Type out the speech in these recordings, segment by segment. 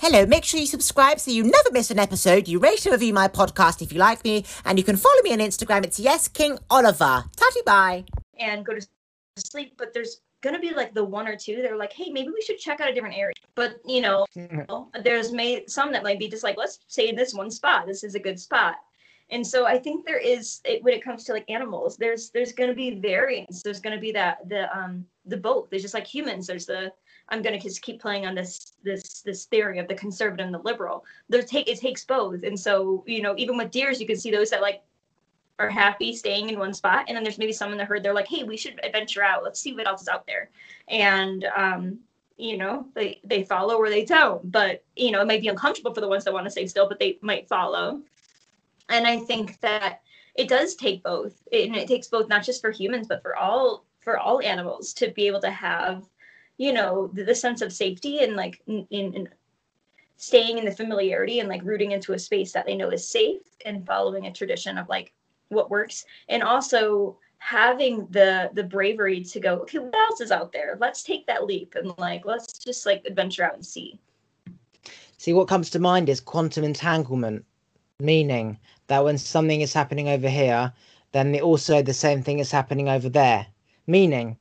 Hello, make sure you subscribe so you never miss an episode. You rate and review my podcast if you like me, and you can follow me on Instagram. It's Yes King Oliver. Tatty bye. and go to sleep. But there's gonna be like the one or two that are like, hey, maybe we should check out a different area. But you know, there's may some that might be just like, let's say this one spot. This is a good spot. And so I think there is it, when it comes to like animals, there's there's gonna be variance. There's gonna be that the um the both. There's just like humans. There's the I'm gonna just keep playing on this this this theory of the conservative and the liberal. There take it takes both. And so you know even with deers, you can see those that like are happy staying in one spot. And then there's maybe some in the herd they're like hey we should adventure out. Let's see what else is out there. And um you know they they follow or they don't. But you know it might be uncomfortable for the ones that want to stay still but they might follow. And i think that it does take both. And it takes both not just for humans but for all for all animals to be able to have you know the, the sense of safety and like in, in, in staying in the familiarity and like rooting into a space that they know is safe and following a tradition of like what works. And also having the the bravery to go okay what else is out there? Let's take that leap and like let's just like adventure out and see. See, what comes to mind is quantum entanglement, meaning that when something is happening over here, then the, also the same thing is happening over there. Meaning,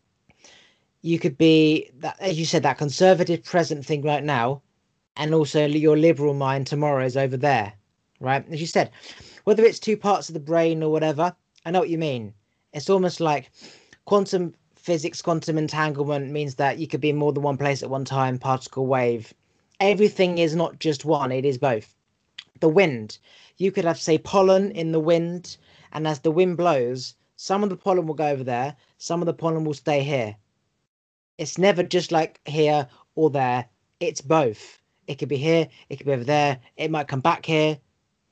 you could be that, as you said, that conservative present thing right now, and also your liberal mind tomorrow is over there, right? As you said, whether it's two parts of the brain or whatever, I know what you mean. It's almost like quantum physics, quantum entanglement means that you could be in more than one place at one time, particle wave. Everything is not just one, it is both. The wind, you could have, say, pollen in the wind, and as the wind blows, some of the pollen will go over there, some of the pollen will stay here. It's never just like here or there, it's both. It could be here, it could be over there, it might come back here,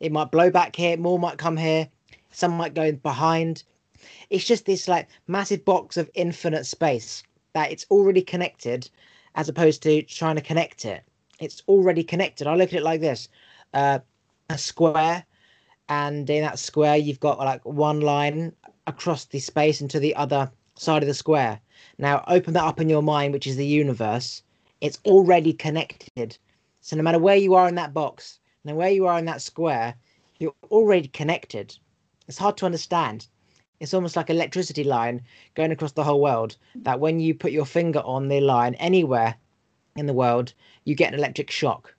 it might blow back here, more might come here, some might go behind. It's just this like massive box of infinite space that it's already connected as opposed to trying to connect it. It's already connected. I look at it like this uh, a square, and in that square, you've got like one line across the space into the other side of the square. Now, open that up in your mind, which is the universe. It's already connected. So, no matter where you are in that box, no where you are in that square, you're already connected. It's hard to understand. It's almost like electricity line going across the whole world. That when you put your finger on the line anywhere in the world, you get an electric shock.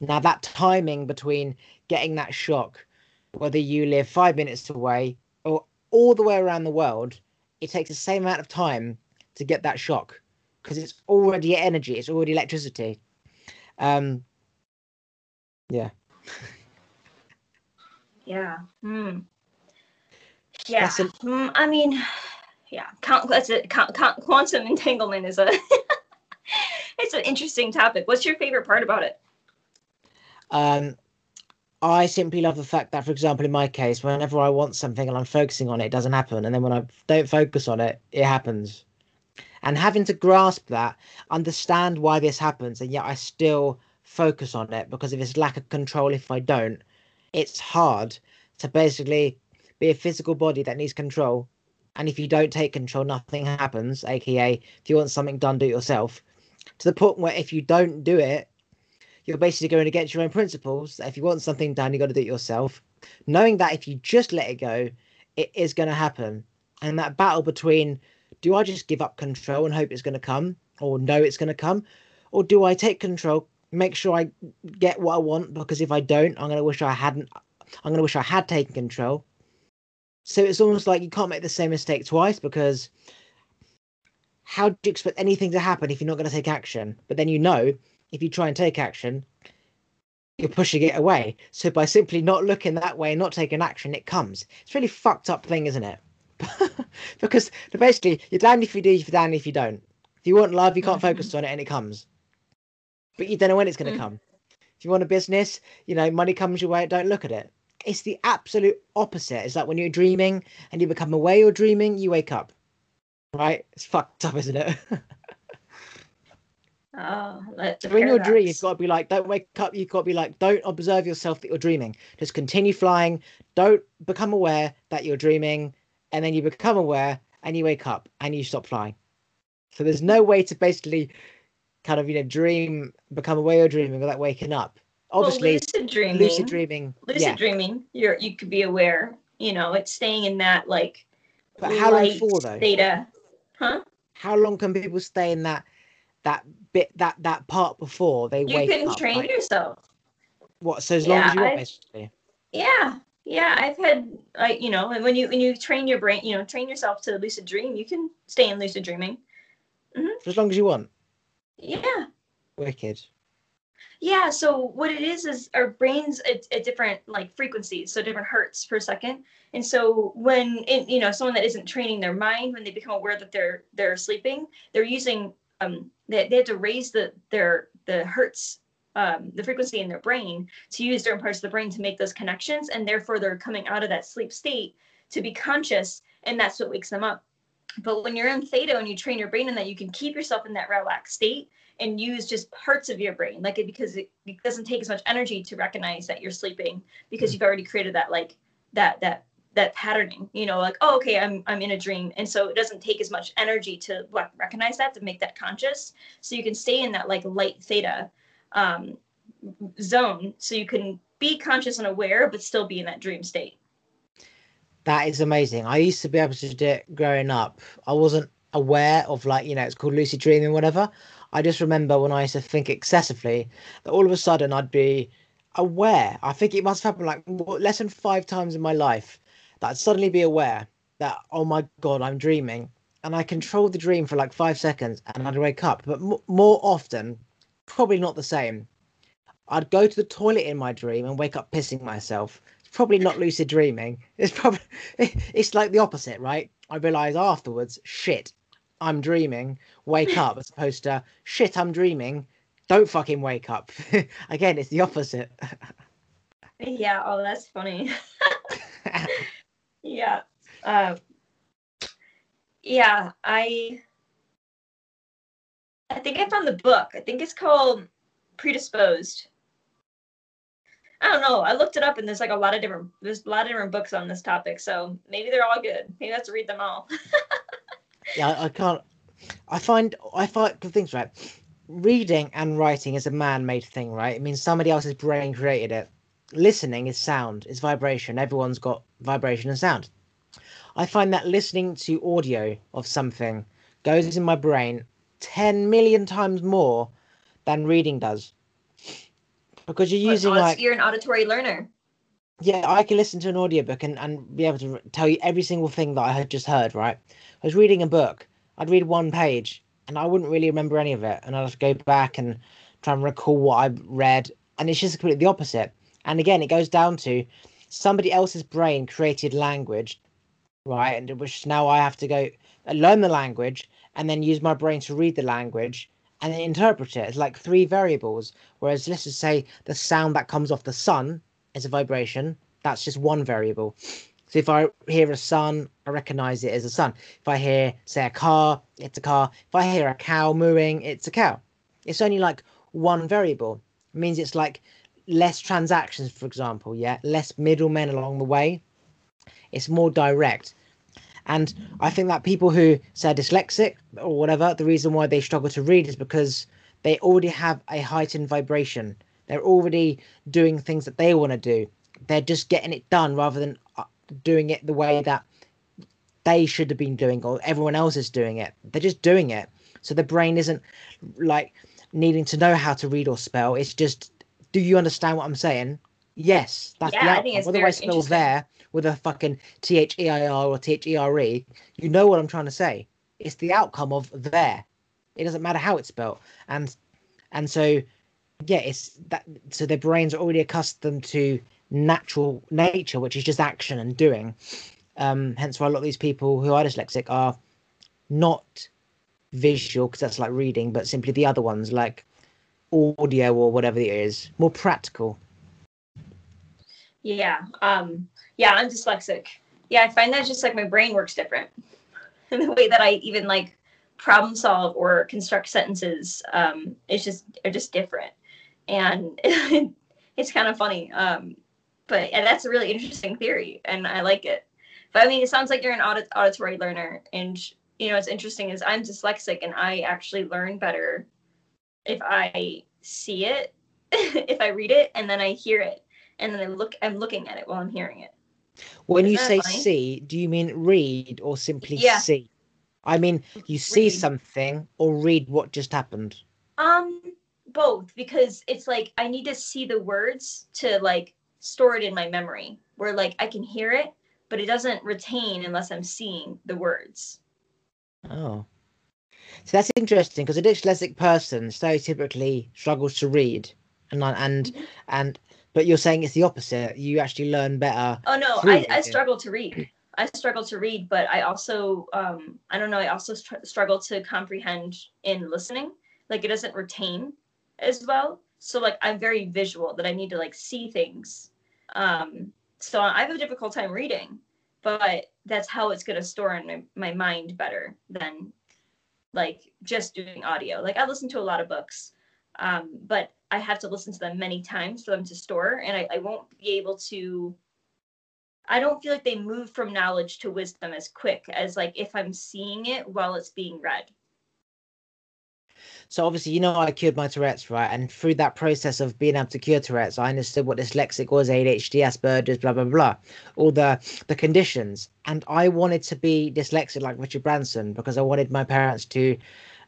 Now, that timing between getting that shock, whether you live five minutes away or all the way around the world, it takes the same amount of time to get that shock because it's already energy, it's already electricity. Um, yeah. yeah hmm. yeah a- Hmm, i mean yeah count, that's it count, count, quantum entanglement is a it's an interesting topic what's your favorite part about it Um, I simply love the fact that, for example, in my case, whenever I want something and I'm focusing on it, it doesn't happen. And then when I don't focus on it, it happens. And having to grasp that, understand why this happens, and yet I still focus on it because of this lack of control if I don't, it's hard to basically be a physical body that needs control. And if you don't take control, nothing happens. AKA, if you want something done, do it yourself. To the point where if you don't do it, you're basically going against your own principles. If you want something done, you got to do it yourself. Knowing that if you just let it go, it is going to happen. And that battle between do I just give up control and hope it's going to come, or know it's going to come, or do I take control, make sure I get what I want? Because if I don't, I'm going to wish I hadn't. I'm going to wish I had taken control. So it's almost like you can't make the same mistake twice because how do you expect anything to happen if you're not going to take action? But then you know if you try and take action, you're pushing it away. So by simply not looking that way not taking action, it comes. It's a really fucked up thing, isn't it? because basically, you're damned if you do, you're damned if you don't. If you want love, you can't focus on it and it comes. But you don't know when it's going to Mm. come. If you want a business, you know, money comes your way, don't look at it. It's the absolute opposite. It's like when you're dreaming and you become aware you're dreaming, you wake up. Right? It's fucked up, isn't it? oh that's a So in your dream, you've got to be like, don't wake up. You've got to be like, don't observe yourself that you're dreaming. Just continue flying. Don't become aware that you're dreaming. And then you become aware and you wake up and you stop flying. So there's no way to basically kind of you know dream, become aware of dreaming without waking up. Obviously, well, lucid dreaming. lucid dreaming. lucid yeah. dreaming you're you could be aware you know it's staying in that like But how long for though? theta huh How long can people stay in that that bit that that part before they you wake can up? train Like, yourself what? So as long Yeah, as you want, basically. yeah yeah i've had like you know and when you when you train your brain you know train yourself to lucid dream you can stay in lucid dreaming mm-hmm. For as long as you want. yeah Wicked. Yeah, so what it is is our brains at, at different like frequencies, so different hertz per second. And so when it, you know someone that isn't training their mind, when they become aware that they're they're sleeping, they're using um they, they have to raise the their the hertz um, the frequency in their brain to use different parts of the brain to make those connections, and therefore they're coming out of that sleep state to be conscious, and that's what wakes them up. But when you're in theta and you train your brain in that, you can keep yourself in that relaxed state and use just parts of your brain like it because it, it doesn't take as much energy to recognize that you're sleeping because you've already created that like that that that patterning you know like oh okay i'm i'm in a dream and so it doesn't take as much energy to recognize that to make that conscious so you can stay in that like light theta um, zone so you can be conscious and aware but still be in that dream state That is amazing. I used to be able to do it growing up. I wasn't aware of like, you know, it's called lucid dreaming, whatever. I just remember when I used to think excessively that all of a sudden I'd be aware. I think it must have happened like less than five times in my life that I'd suddenly be aware that, oh my God, I'm dreaming. And I controlled the dream for like five seconds and I'd wake up. But m- more often, probably not the same. I'd go to the toilet in my dream and wake up pissing myself. It's probably not lucid dreaming. It's probably it's like the opposite, right? I realize afterwards, shit, I'm dreaming. Wake up, as opposed to shit, I'm dreaming. Don't fucking wake up. Again, it's the opposite. yeah oh that's funny yeah uh, yeah i i think i found the book i think it's called predisposed i don't know i looked it up and there's like a lot of different there's a lot of different books on this topic so maybe they're all good maybe i have to read them all yeah, I, can't. I find I find good things right. Reading and writing is a man-made thing, right? It means somebody else's brain created it. Listening is sound, is vibration. Everyone's got vibration and sound. I find that listening to audio of something goes in my brain 10 million times more than reading does. Because you're using like you're an auditory learner yeah, I can listen to an audiobook and, and be able to tell you every single thing that I had just heard, right? I was reading a book, I'd read one page and I wouldn't really remember any of it. And I'd have to go back and try and recall what I read. And it's just completely the opposite. And again, it goes down to somebody else's brain created language, right? And which now I have to go uh, learn the language and then use my brain to read the language and then interpret it. It's like three variables. Whereas let's just say the sound that comes off the sun is a vibration. That's just one variable. So if I hear a sun, I recognize it as a sun. If I hear, say, a car, it's a car. If I hear a cow mooing, it's a cow. It's only like one variable. It means it's like less transactions, for example, yeah, less middlemen along the way. It's more direct. And I think that people who say dyslexic or whatever, the reason why they struggle to read is because they already have a heightened vibration. They're already doing things that they want to do. They're just getting it done rather than uh, doing it the way that they should have been doing or everyone else is doing it. They're just doing it. So the brain isn't like needing to know how to read or spell. It's just, do you understand what I'm saying? Yes, that's Yeah, the outcome. think I spell interesting. there with a fucking T H E I R or T H E R E, you know what I'm trying to say. It's the outcome of there. It doesn't matter how it's spelled. And and so yeah, it's that so their brains are already accustomed to natural nature, which is just action and doing. Um, hence why a lot of these people who are dyslexic are not visual because that's like reading, but simply the other ones like audio or whatever it is, more practical. Yeah. Um, yeah, I'm dyslexic. Yeah, I find that just like my brain works different. And the way that I even like problem solve or construct sentences um, is just are just different. And it's kind of funny. Um, but and that's a really interesting theory and I like it. But I mean, it sounds like you're an audit- auditory learner. And, you know, what's interesting is I'm dyslexic and I actually learn better if I see it, if I read it, and then I hear it, and then I look, I'm looking at it while I'm hearing it. When you say funny? see, do you mean read or simply Yeah. see? I mean, you see Read. something or read what just happened. Um, both because it's like I need to see the words to like store it in my memory. Where like I can hear it, but it doesn't retain unless I'm seeing the words. Oh. So that's interesting because a dyslexic person stereotypically struggles to read, and and Mhm. and but you're saying it's the opposite. You actually learn better. Oh no, I, I struggle to read. I struggle to read, but I also um I don't know. I also str- struggle to comprehend in listening. Like it doesn't retain as well. So like I'm very visual that I need to like see things. Um, so I have a difficult time reading, but that's how it's gonna store in my, my mind better than like just doing audio. Like I listen to a lot of books, um, but I have to listen to them many times for them to store, and I, I won't be able to. I don't feel like they move from knowledge to wisdom as quick as like if I'm seeing it while it's being read. So obviously, you know, I cured my Tourette's, right? And through that process of being able to cure Tourette's, I understood what dyslexic was, ADHD, Asperger's, blah blah blah, all the the conditions. And I wanted to be dyslexic like Richard Branson because I wanted my parents to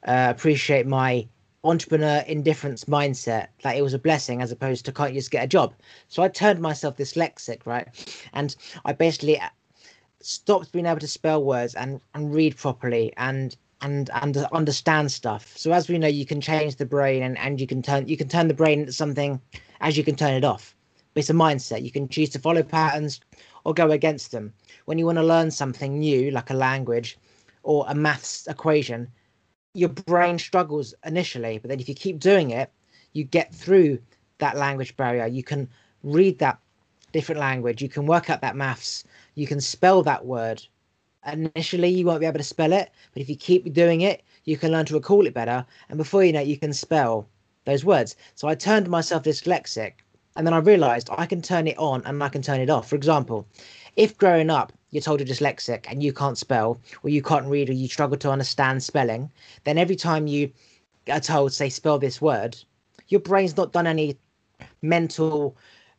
uh, appreciate my entrepreneur indifference mindset, that it was a blessing as opposed to can't just get a job. So I turned myself dyslexic, right? And I basically stopped being able to spell words and and read properly and and and understand stuff. So as we know, you can change the brain and and you can turn you can turn the brain into something as you can turn it off. But it's a mindset. You can choose to follow patterns or go against them. When you want to learn something new, like a language or a maths equation, your brain struggles initially, but then if you keep doing it, you get through that language barrier. You can read that different language. You can work out that maths. You can spell that word initially you won't be able to spell it but if you keep doing it you can learn to recall it better and before you know it you can spell those words. So i turned myself dyslexic and then i realized i can turn it on and i can turn it off. For example if growing up you're told you're dyslexic and you can't spell or you can't read or you struggle to understand spelling then every time you are told say spell this word your brain's not done any mental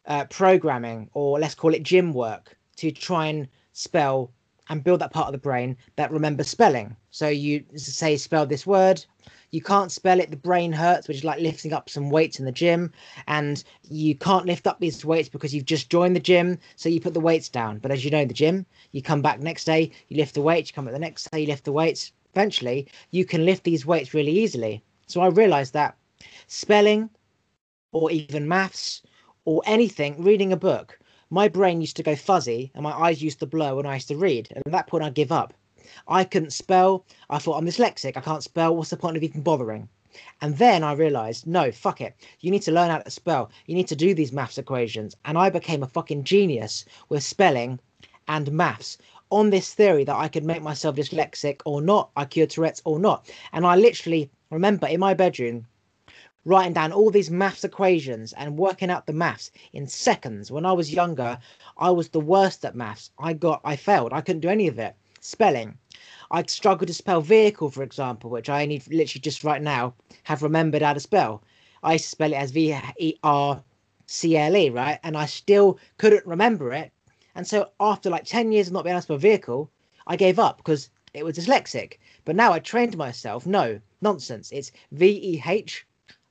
uh, programming or let's call it gym work to try and spell and build that part of the brain that remembers spelling. So you say spell this word, you can't spell it, the brain hurts, which is like lifting up some weights in the gym, and you can't lift up these weights because you've just joined the gym, so you put the weights down. But as you know, in the gym, you come back next day, you lift the weights, you come back the next day, you lift the weights. Eventually, you can lift these weights really easily. So I realized that spelling or even maths or anything, reading a book, my brain used to go fuzzy and my eyes used to blur when I used to read. And at that point, I'd give up. I couldn't spell. I thought I'm dyslexic. I can't spell. What's the point of even bothering? And then I realized, no, fuck it. You need to learn how to spell. You need to do these maths equations. And I became a fucking genius with spelling and maths on this theory that I could make myself dyslexic or not, I cured Tourette's or not. And I literally remember in my bedroom writing down all these maths equations and working out the maths in seconds. When I was younger, I was the worst at maths. I got, I failed. I couldn't do any of it. Spelling. I struggled to spell vehicle, for example, which I only literally just right now have remembered how to spell. I spell it as V E R C L E, right? And I still couldn't remember it. And so after like 10 years of not being able to spell vehicle, I gave up because it was dyslexic. But now I trained myself. No, nonsense. It's V E H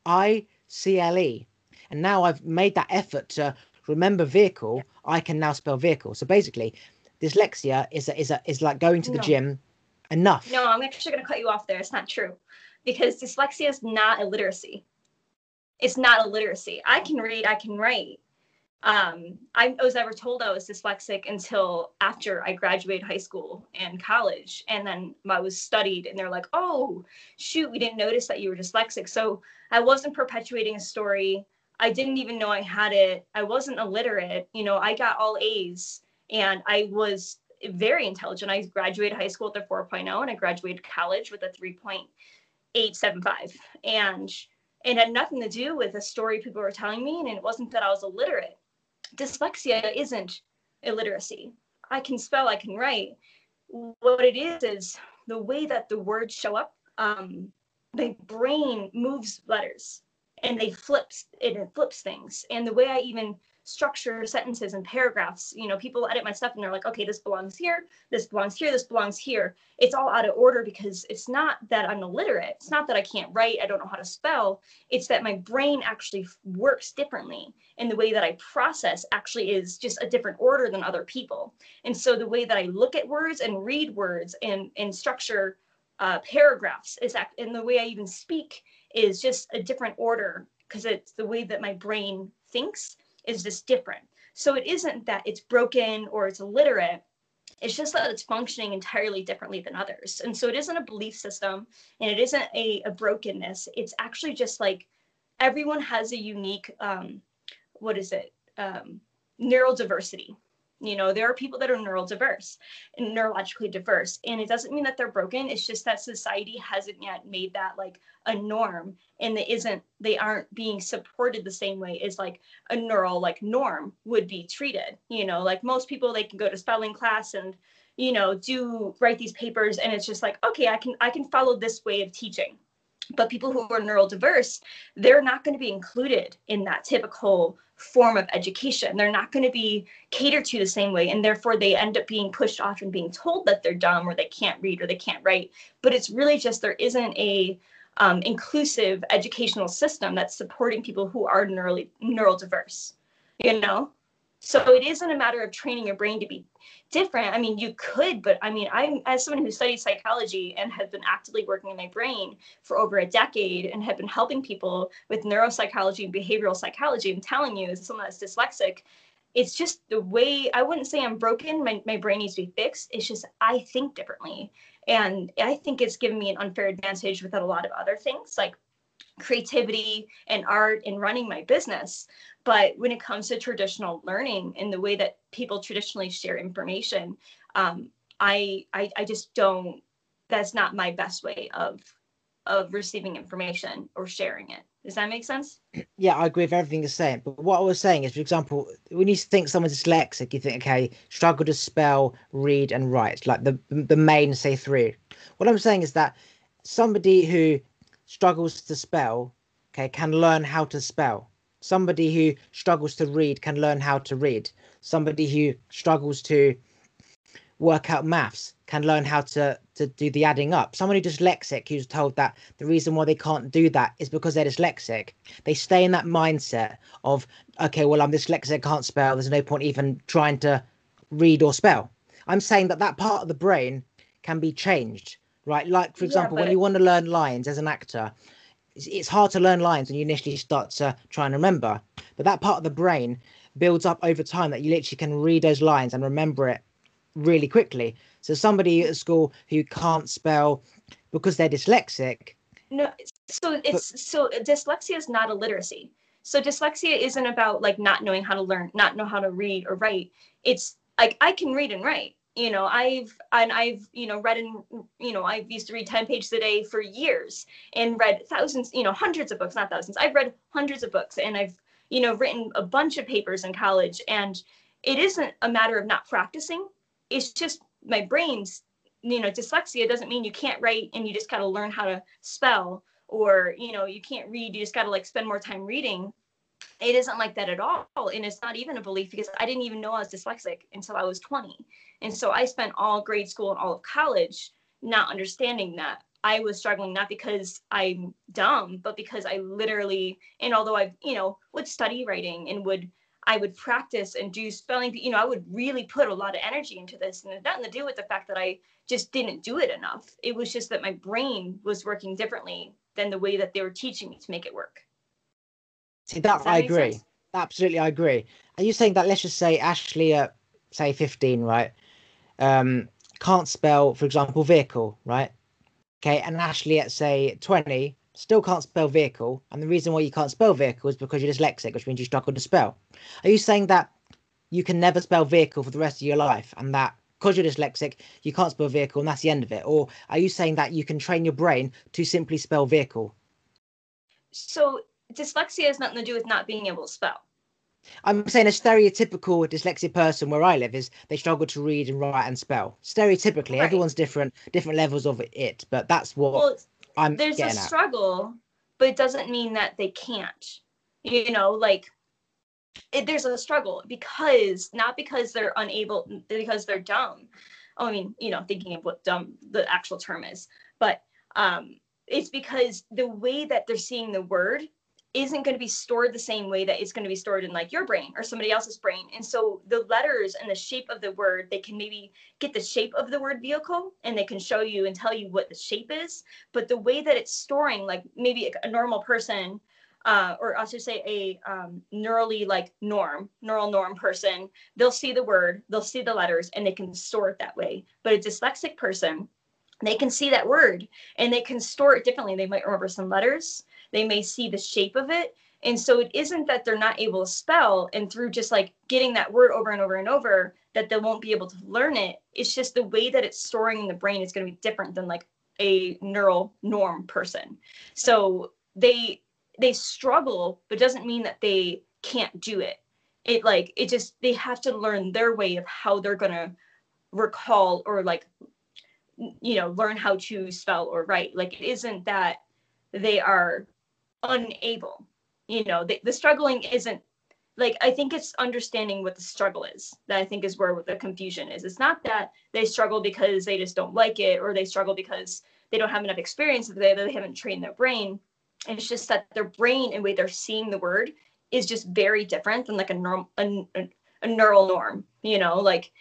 I C L E. And now I've made that effort to remember vehicle. I can now spell vehicle. So basically, dyslexia is a, is a, is like going to the No. gym enough. No, I'm actually going to cut you off there. It's not true because dyslexia is not illiteracy. It's not illiteracy. I can read, I can write. Um, I was never told I was dyslexic until after I graduated high school and college. And then I was studied, and they're like, oh, shoot, we didn't notice that you were dyslexic. So I wasn't perpetuating a story. I didn't even know I had it. I wasn't illiterate. You know, I got all A's and I was very intelligent. I graduated high school with a 4.0 and I graduated college with a 3.875. And it had nothing to do with the story people were telling me. And it wasn't that I was illiterate. Dyslexia isn't illiteracy. I can spell, I can write. What it is is the way that the words show up. Um, my brain moves letters and they flips it flips things. And the way i even structure sentences and paragraphs you know people edit my stuff and they're like okay this belongs here this belongs here this belongs here. It's all out of order because it's not that i'm illiterate. It's not that i can't write i don't know how to spell. It's that my brain actually works differently. And the way that i process actually is just a different order than other people. And so the way that i look at words and read words and and structure uh, paragraphs is that, and the way i even speak is just a different order because it's the way that my brain thinks is just different. So it isn't that it's broken or it's illiterate. It's just that it's functioning entirely differently than others. And so it isn't a belief system and it isn't a, a brokenness. It's actually just like everyone has a unique, um, what is it, um, neurodiversity you know there are people that are neurodiverse and neurologically diverse and it doesn't mean that they're broken. It's just that society hasn't yet made that like a norm and it isn't they aren't being supported the same way as like a neural like norm would be treated you know? Like most people they can go to spelling class and you know do write these papers and it's just like okay i can i can follow this way of teaching but people who are neurodiverse they're not going to be included in that typical form of education. They're not going to be catered to the same way and therefore they end up being pushed off and being told that they're dumb or they can't read or they can't write. But it's really just there isn't a um, inclusive educational system that's supporting people who are neurally neurodiverse you know so it isn't a matter of training your brain to be different. I mean, you could, but I mean, I'm as someone who studies psychology and has been actively working in my brain for over a decade and have been helping people with neuropsychology and behavioral psychology. I'm telling you, as someone that's dyslexic, it's just the way I wouldn't say I'm broken. My, my brain needs to be fixed. It's just I think differently. And I think it's given me an unfair advantage with a lot of other things like creativity and art and running my business. But when it comes to traditional learning and the way that people traditionally share information, um, I, I I just don't. That's not my best way of of receiving information or sharing it. Does that make sense? Yeah, I agree with everything you're saying. But what I was saying is, for example, when you think someone's dyslexic, you think, okay, struggle to spell, read, and write, like the the main say three. What I'm saying is that somebody who struggles to spell, okay, can learn how to spell. Somebody who struggles to read can learn how to read. Somebody who struggles to work out maths can learn how to to do the adding up. Somebody dyslexic who's told that the reason why they can't do that is because they're dyslexic. They stay in that mindset of okay, well I'm dyslexic, I can't spell. There's no point even trying to read or spell. I'm saying that that part of the brain can be changed right? Like, for example, yeah, when you want to learn lines as an actor, it's, it's hard to learn lines when you initially start to try and remember. But that part of the brain builds up over time that you literally can read those lines and remember it really quickly. So somebody at school who can't spell because they're dyslexic. No, so it's but, so dyslexia is not a literacy. So dyslexia isn't about like not knowing how to learn, not know how to read or write. It's like I can read and write you know i've and i've you know read and you know i've used to read 10 pages a day for years and read thousands you know hundreds of books not thousands. I've read hundreds of books and i've you know written a bunch of papers in college and it isn't a matter of not practicing. It's just my brain's you know dyslexia doesn't mean you can't write and you just got to learn how to spell or you know you can't read. You just got to like spend more time reading it isn't like that at all and it's not even a belief because i didn't even know i was dyslexic until i was 20 and so i spent all grade school and all of college not understanding that. I was struggling not because i'm dumb but because i literally and although i you know would study writing and would i would practice and do spelling you know i would really put a lot of energy into this and it nothing to do with the fact that i just didn't do it enough. It was just that my brain was working differently than the way that they were teaching me to make it work See that, that I agree. Sense? Absolutely, I agree. Are you saying that? Let's just say Ashley at say fifteen, right? Um, can't spell, for example, vehicle, right? Okay, and Ashley at say twenty still can't spell vehicle, and the reason why you can't spell vehicle is because you're dyslexic, which means you struggle to spell. Are you saying that you can never spell vehicle for the rest of your life, and that because you're dyslexic, you can't spell vehicle, and that's the end of it? Or are you saying that you can train your brain to simply spell vehicle? So dyslexia has nothing to do with not being able to spell. I'm saying a stereotypical dyslexic person where I live is they struggle to read and write and spell. Stereotypically, right. everyone's different, different levels of it, but that's what. Well, I'm there's a at. struggle, but it doesn't mean that they can't. You know, like it, there's a struggle because not because they're unable, because they're dumb. Oh, I mean, you know, thinking of what dumb the actual term is, but um, it's because the way that they're seeing the word isn't going to be stored the same way that it's going to be stored in like your brain or somebody else's brain. And so the letters and the shape of the word, they can maybe get the shape of the word vehicle and they can show you and tell you what the shape is. But the way that it's storing, like maybe a normal person, uh, or I should say a um, neurally like norm, neural norm person, they'll see the word, they'll see the letters, and they can store it that way. But a dyslexic person, they can see that word and they can store it differently. They might remember some letters, they may see the shape of it. And so it isn't that they're not able to spell, and through just like getting that word over and over and over, that they won't be able to learn it. It's just the way that it's storing in the brain is going to be different than like a neural norm person. So they they struggle, but doesn't mean that they can't do it. It like it just they have to learn their way of how they're gonna recall or like you know learn how to spell or write. Like it isn't that they are unable. You know, the, the struggling isn't like I think it's understanding what the struggle is that I think is where the confusion is. It's not that they struggle because they just don't like it or they struggle because they don't have enough experience that they, they haven't trained their brain. It's just that their brain and way they're seeing the word is just very different than like a norm a, a, a neural norm. You know, like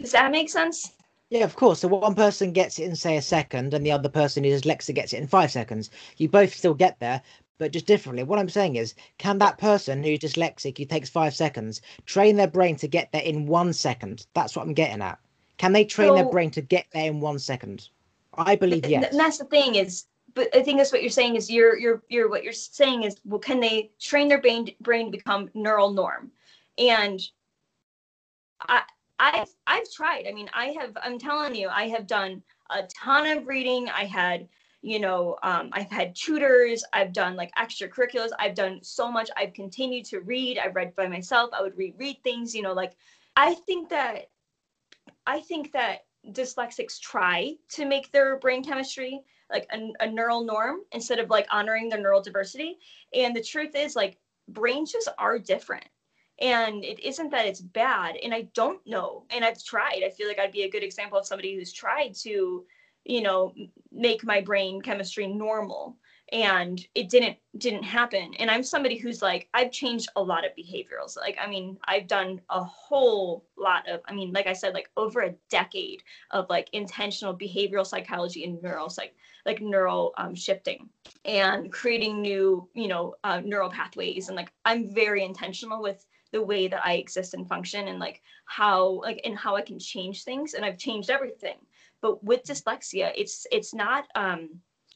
does that make sense? Yeah, of course. So one person gets it in say a second, and the other person who's dyslexic gets it in five seconds. You both still get there, but just differently. What I'm saying is, can that person who's dyslexic, who takes five seconds, train their brain to get there in one second? That's what I'm getting at. Can they train their brain to get there in one second? I believe yes. And that's the thing is, but I think that's what you're saying is you're you're you're what you're saying is well, can they train their brain brain to become neural norm? And I I've I've tried. I mean, I have. I'm telling you, I have done a ton of reading. I had you know um, i've had tutors i've done like extracurriculars i've done so much i've continued to read i've read by myself i would reread things you know like i think that i think that dyslexics try to make their brain chemistry like a, a neural norm instead of like honoring their neural diversity and the truth is like brains just are different and it isn't that it's bad and i don't know and i've tried. I feel like i'd be a good example of somebody who's tried to you know make my brain chemistry normal and it didn't didn't happen. And i'm somebody who's like i've changed a lot of behaviorals like i mean i've done a whole lot of i mean like i said like over a decade of like intentional behavioral psychology and neural like neural um, shifting and creating new you know uh, neural pathways. And like i'm very intentional with the way that i exist and function and like how like and how i can change things and i've changed everything. But with dyslexia it's it's not um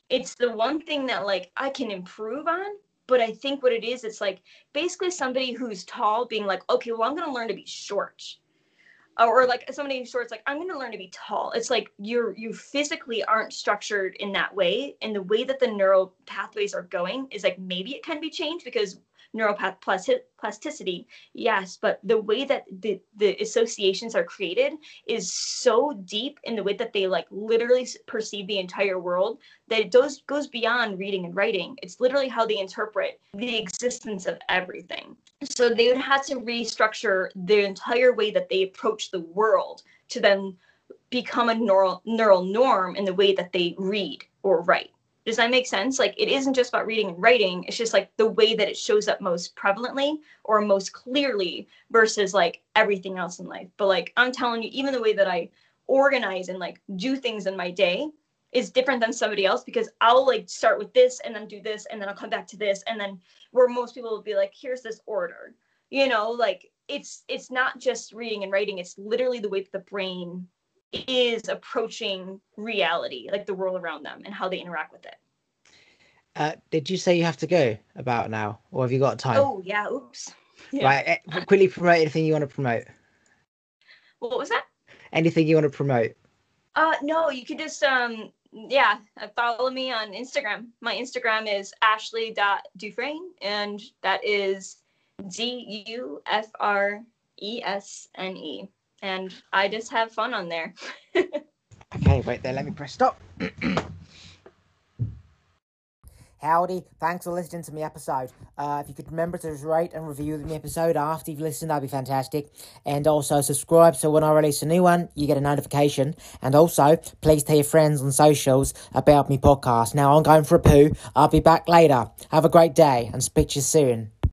it's the one thing that like i can improve on but i think what it is it's like basically somebody who's tall being like okay well i'm going to learn to be short. Or, like somebody who's short it's like i'm going to learn to be tall. It's like you're you physically aren't structured in that way and the way that the neural pathways are going is like maybe it can be changed because neuropath plasti- plasticity yes but the way that the the associations are created is so deep in the way that they like literally perceive the entire world that it does goes beyond reading and writing. It's literally how they interpret the existence of everything. So they would have to restructure the entire way that they approach the world to then become a neural neural norm in the way that they read or write does that make sense? Like it isn't just about reading and writing it's just like the way that it shows up most prevalently or most clearly versus like everything else in life. But like i'm telling you even the way that i organize and like do things in my day is different than somebody else because I'll like start with this and then do this and then I'll come back to this and then where most people will be like here's this order. You know like it's it's not just reading and writing it's literally the way that the brain is approaching reality like the world around them and how they interact with it Uh, did you say you have to go about now, or have you got time? oh yeah oops yeah. Right, eh, quickly promote anything you want to promote. what was that Anything you want to promote. Uh, no, you could just um, yeah, uh, follow me on Instagram. My Instagram is ashley.dufresne, and that is D U F R E S N E. And I just have fun on there. Okay, wait there. Let me press stop. Howdy, thanks for listening to my episode. Uh, if you could remember to rate and review the episode after you've listened, that'd be fantastic. And also subscribe so when I release a new one, you get a notification. And also, please tell your friends on socials about my podcast. Now I'm going for a poo. I'll be back later. Have a great day and speak to you soon.